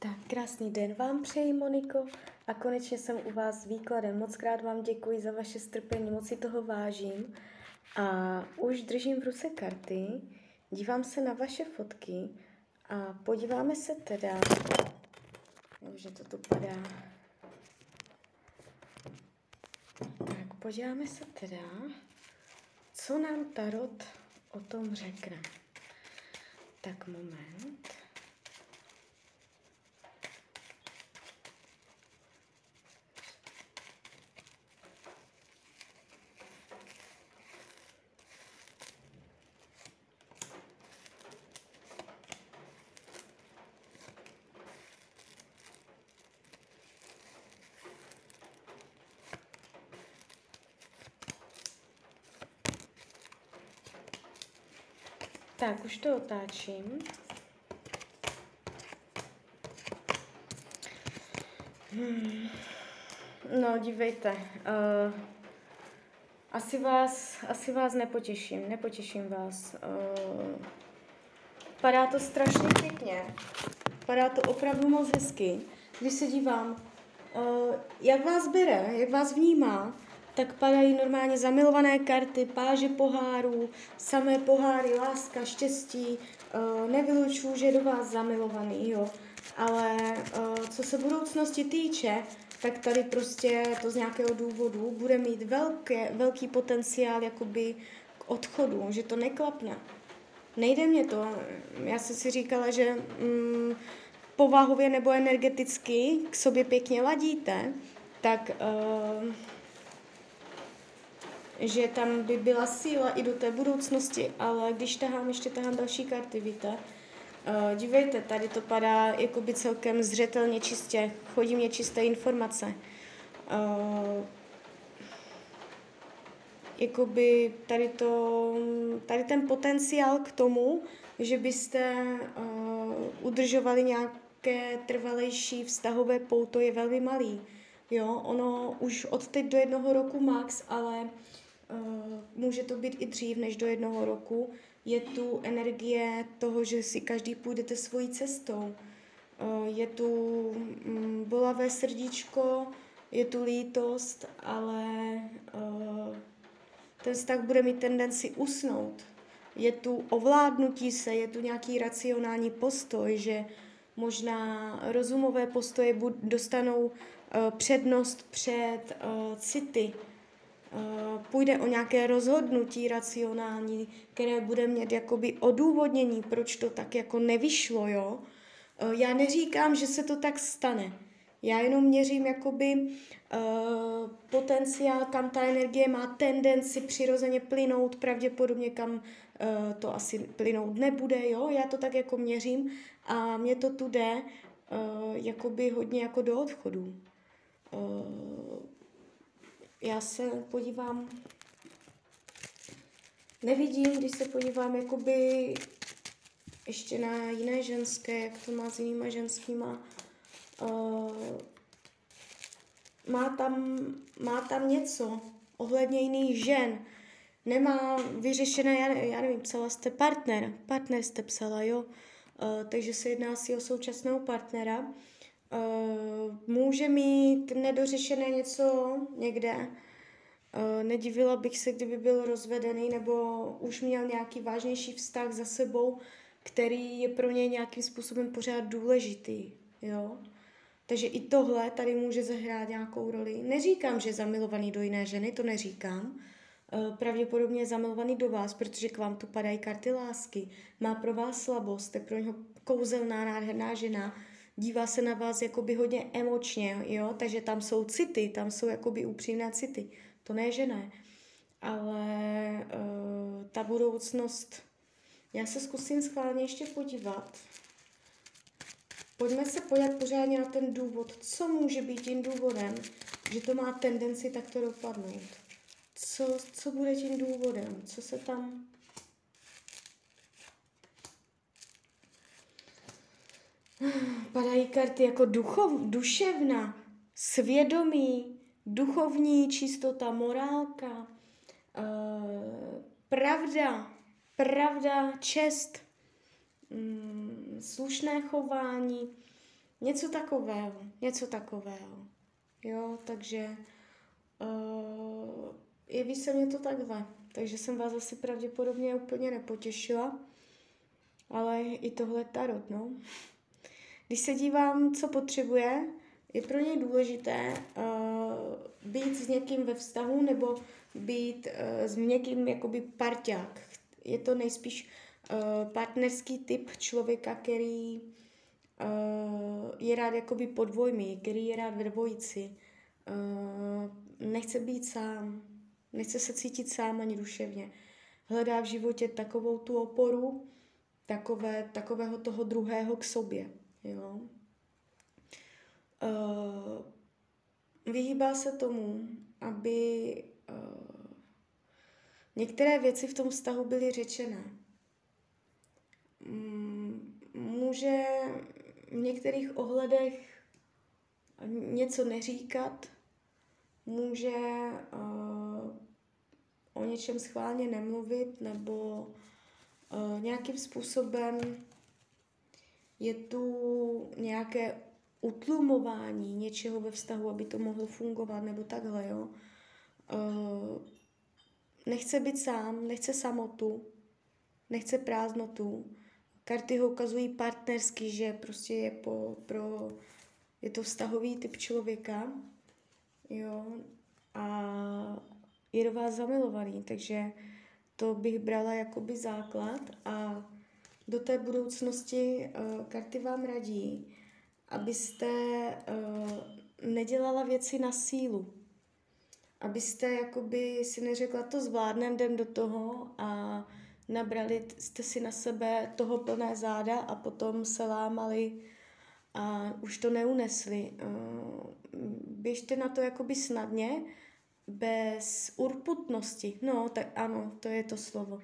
Tak, krásný den vám přeji, Moniko. A konečně jsem u vás s výkladem. Moc krát vám děkuji za vaše strpení, moc si toho vážím. A už držím v ruce karty, dívám se na vaše fotky a podíváme se teda, že to tu padá. Tak, podíváme se teda, co nám Tarot o tom řekne. Tak moment. Tak, už to otáčím. Hmm. No, dívejte. Uh, asi vás, asi vás nepotěším, nepotěším vás. Uh, padá to strašně pěkně. Padá to opravdu moc hezky. Když se dívám, uh, jak vás bere, jak vás vnímá, tak padají normálně zamilované karty, páže pohárů, samé poháry, láska, štěstí. Uh, nevylučuju, že je do vás zamilovaný, jo. Ale uh, co se budoucnosti týče, tak tady prostě to z nějakého důvodu bude mít velké, velký potenciál jakoby k odchodu, že to neklapne. Nejde mě to. Já jsem si říkala, že mm, povahově nebo energeticky k sobě pěkně ladíte, tak uh, že tam by byla síla i do té budoucnosti, ale když tahám, ještě tahám další karty, víte, uh, dívejte, tady to padá jakoby celkem zřetelně čistě, chodí mě čisté informace. Uh, jakoby tady, to, tady ten potenciál k tomu, že byste uh, udržovali nějaké trvalejší vztahové pouto je velmi malý. Jo, ono už od teď do jednoho roku max, ale Uh, může to být i dřív než do jednoho roku. Je tu energie toho, že si každý půjdete svojí cestou. Uh, je tu um, bolavé srdíčko, je tu lítost, ale uh, ten vztah bude mít tendenci usnout. Je tu ovládnutí se, je tu nějaký racionální postoj, že možná rozumové postoje dostanou přednost před city, Eh, půjde o nějaké rozhodnutí racionální, které bude mít jakoby odůvodnění, proč to tak jako nevyšlo, jo. Eh, já neříkám, že se to tak stane. Já jenom měřím jakoby uh, potenciál, kam ta energie má tendenci přirozeně plynout, pravděpodobně kam to asi plynout nebude, jo. Já to tak jako měřím a mě to tu jde jakoby hodně jako do odchodu. Já se podívám, nevidím, když se podívám jakoby ještě na jiné ženské, jak to má s jinýma ženskýma. Uh, má, tam, má tam něco ohledně jiných žen. Nemá vyřešené, já, já nevím, psala jste partner, partner jste psala, jo. Uh, takže se jedná si o současného partnera. Uh, může mít nedořešené něco někde. Uh, nedivila bych se, kdyby byl rozvedený nebo už měl nějaký vážnější vztah za sebou, který je pro něj nějakým způsobem pořád důležitý. Jo? Takže i tohle tady může zahrát nějakou roli. Neříkám, že je zamilovaný do jiné ženy, to neříkám. Uh, pravděpodobně je zamilovaný do vás, protože k vám tu padají karty lásky. Má pro vás slabost, jste pro něho kouzelná, nádherná žena, dívá se na vás jakoby hodně emočně, jo, takže tam jsou city, tam jsou jakoby upřímné city, to ne, že ne, ale uh, ta budoucnost, já se zkusím schválně ještě podívat, pojďme se podívat pořádně na ten důvod, co může být tím důvodem, že to má tendenci takto dopadnout. Co, co bude tím důvodem? Co se tam Padají karty jako duchov, duševna, svědomí, duchovní čistota, morálka, uh, pravda, pravda, čest, um, slušné chování, něco takového, něco takového. Jo, takže uh, jeví se mě to takhle. Takže jsem vás asi pravděpodobně úplně nepotěšila, ale i tohle tarot, no. Když se dívám, co potřebuje, je pro něj důležité uh, být s někým ve vztahu nebo být uh, s někým jakoby parťák. Je to nejspíš uh, partnerský typ člověka, který uh, je rád jakoby podvojmí, který je rád ve dvojici. Uh, nechce být sám, nechce se cítit sám ani duševně. Hledá v životě takovou tu oporu, takové, takového toho druhého k sobě. Jo? Uh, vyhýbá se tomu, aby uh, některé věci v tom vztahu byly řečené. Mm, může v některých ohledech něco neříkat, může uh, o něčem schválně nemluvit nebo nějakým způsobem je tu nějaké utlumování něčeho ve vztahu, aby to mohlo fungovat, nebo takhle, jo. Uh, nechce být sám, nechce samotu, nechce prázdnotu. Karty ho ukazují partnersky, že prostě je po, pro, je to vztahový typ člověka, jo, a je do vás zamilovaný, takže to bych brala jakoby základ a do té budoucnosti uh, karty vám radí, abyste uh, nedělala věci na sílu. Abyste jakoby si neřekla, to zvládnem, jdem do toho a nabrali jste si na sebe toho plné záda a potom se lámali a už to neunesli. Uh, běžte na to jakoby snadně, bez urputnosti. No, tak ano, to je to slovo.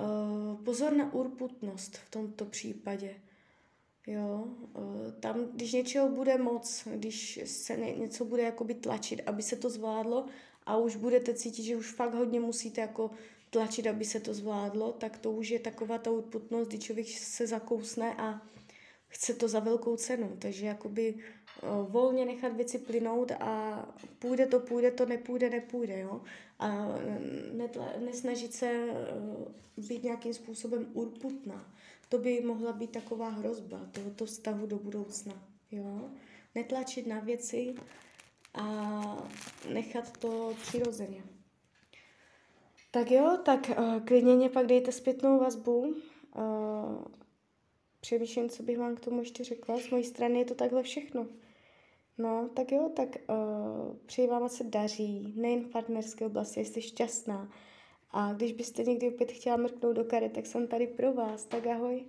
Uh, pozor na urputnost v tomto případě. Jo, uh, tam, když něčeho bude moc, když se ně, něco bude jakoby tlačit, aby se to zvládlo a už budete cítit, že už fakt hodně musíte jako tlačit, aby se to zvládlo, tak to už je taková ta urputnost, kdy člověk se zakousne a chce to za velkou cenu. Takže jakoby uh, volně nechat věci plynout a půjde to, půjde to, nepůjde, nepůjde. Jo? A netla, nesnažit se uh, být nějakým způsobem urputná. To by mohla být taková hrozba tohoto stavu do budoucna. Jo? Netlačit na věci a nechat to přirozeně. Tak jo, tak uh, klidně mě pak dejte zpětnou vazbu. Uh, přemýšlím, co bych vám k tomu ještě řekla. Z mojí strany je to takhle všechno. No, tak jo, tak uh, přeji vám, se daří, nejen v partnerské oblasti, jste šťastná. A když byste někdy opět chtěla mrknout do karet, tak jsem tady pro vás. Tak ahoj.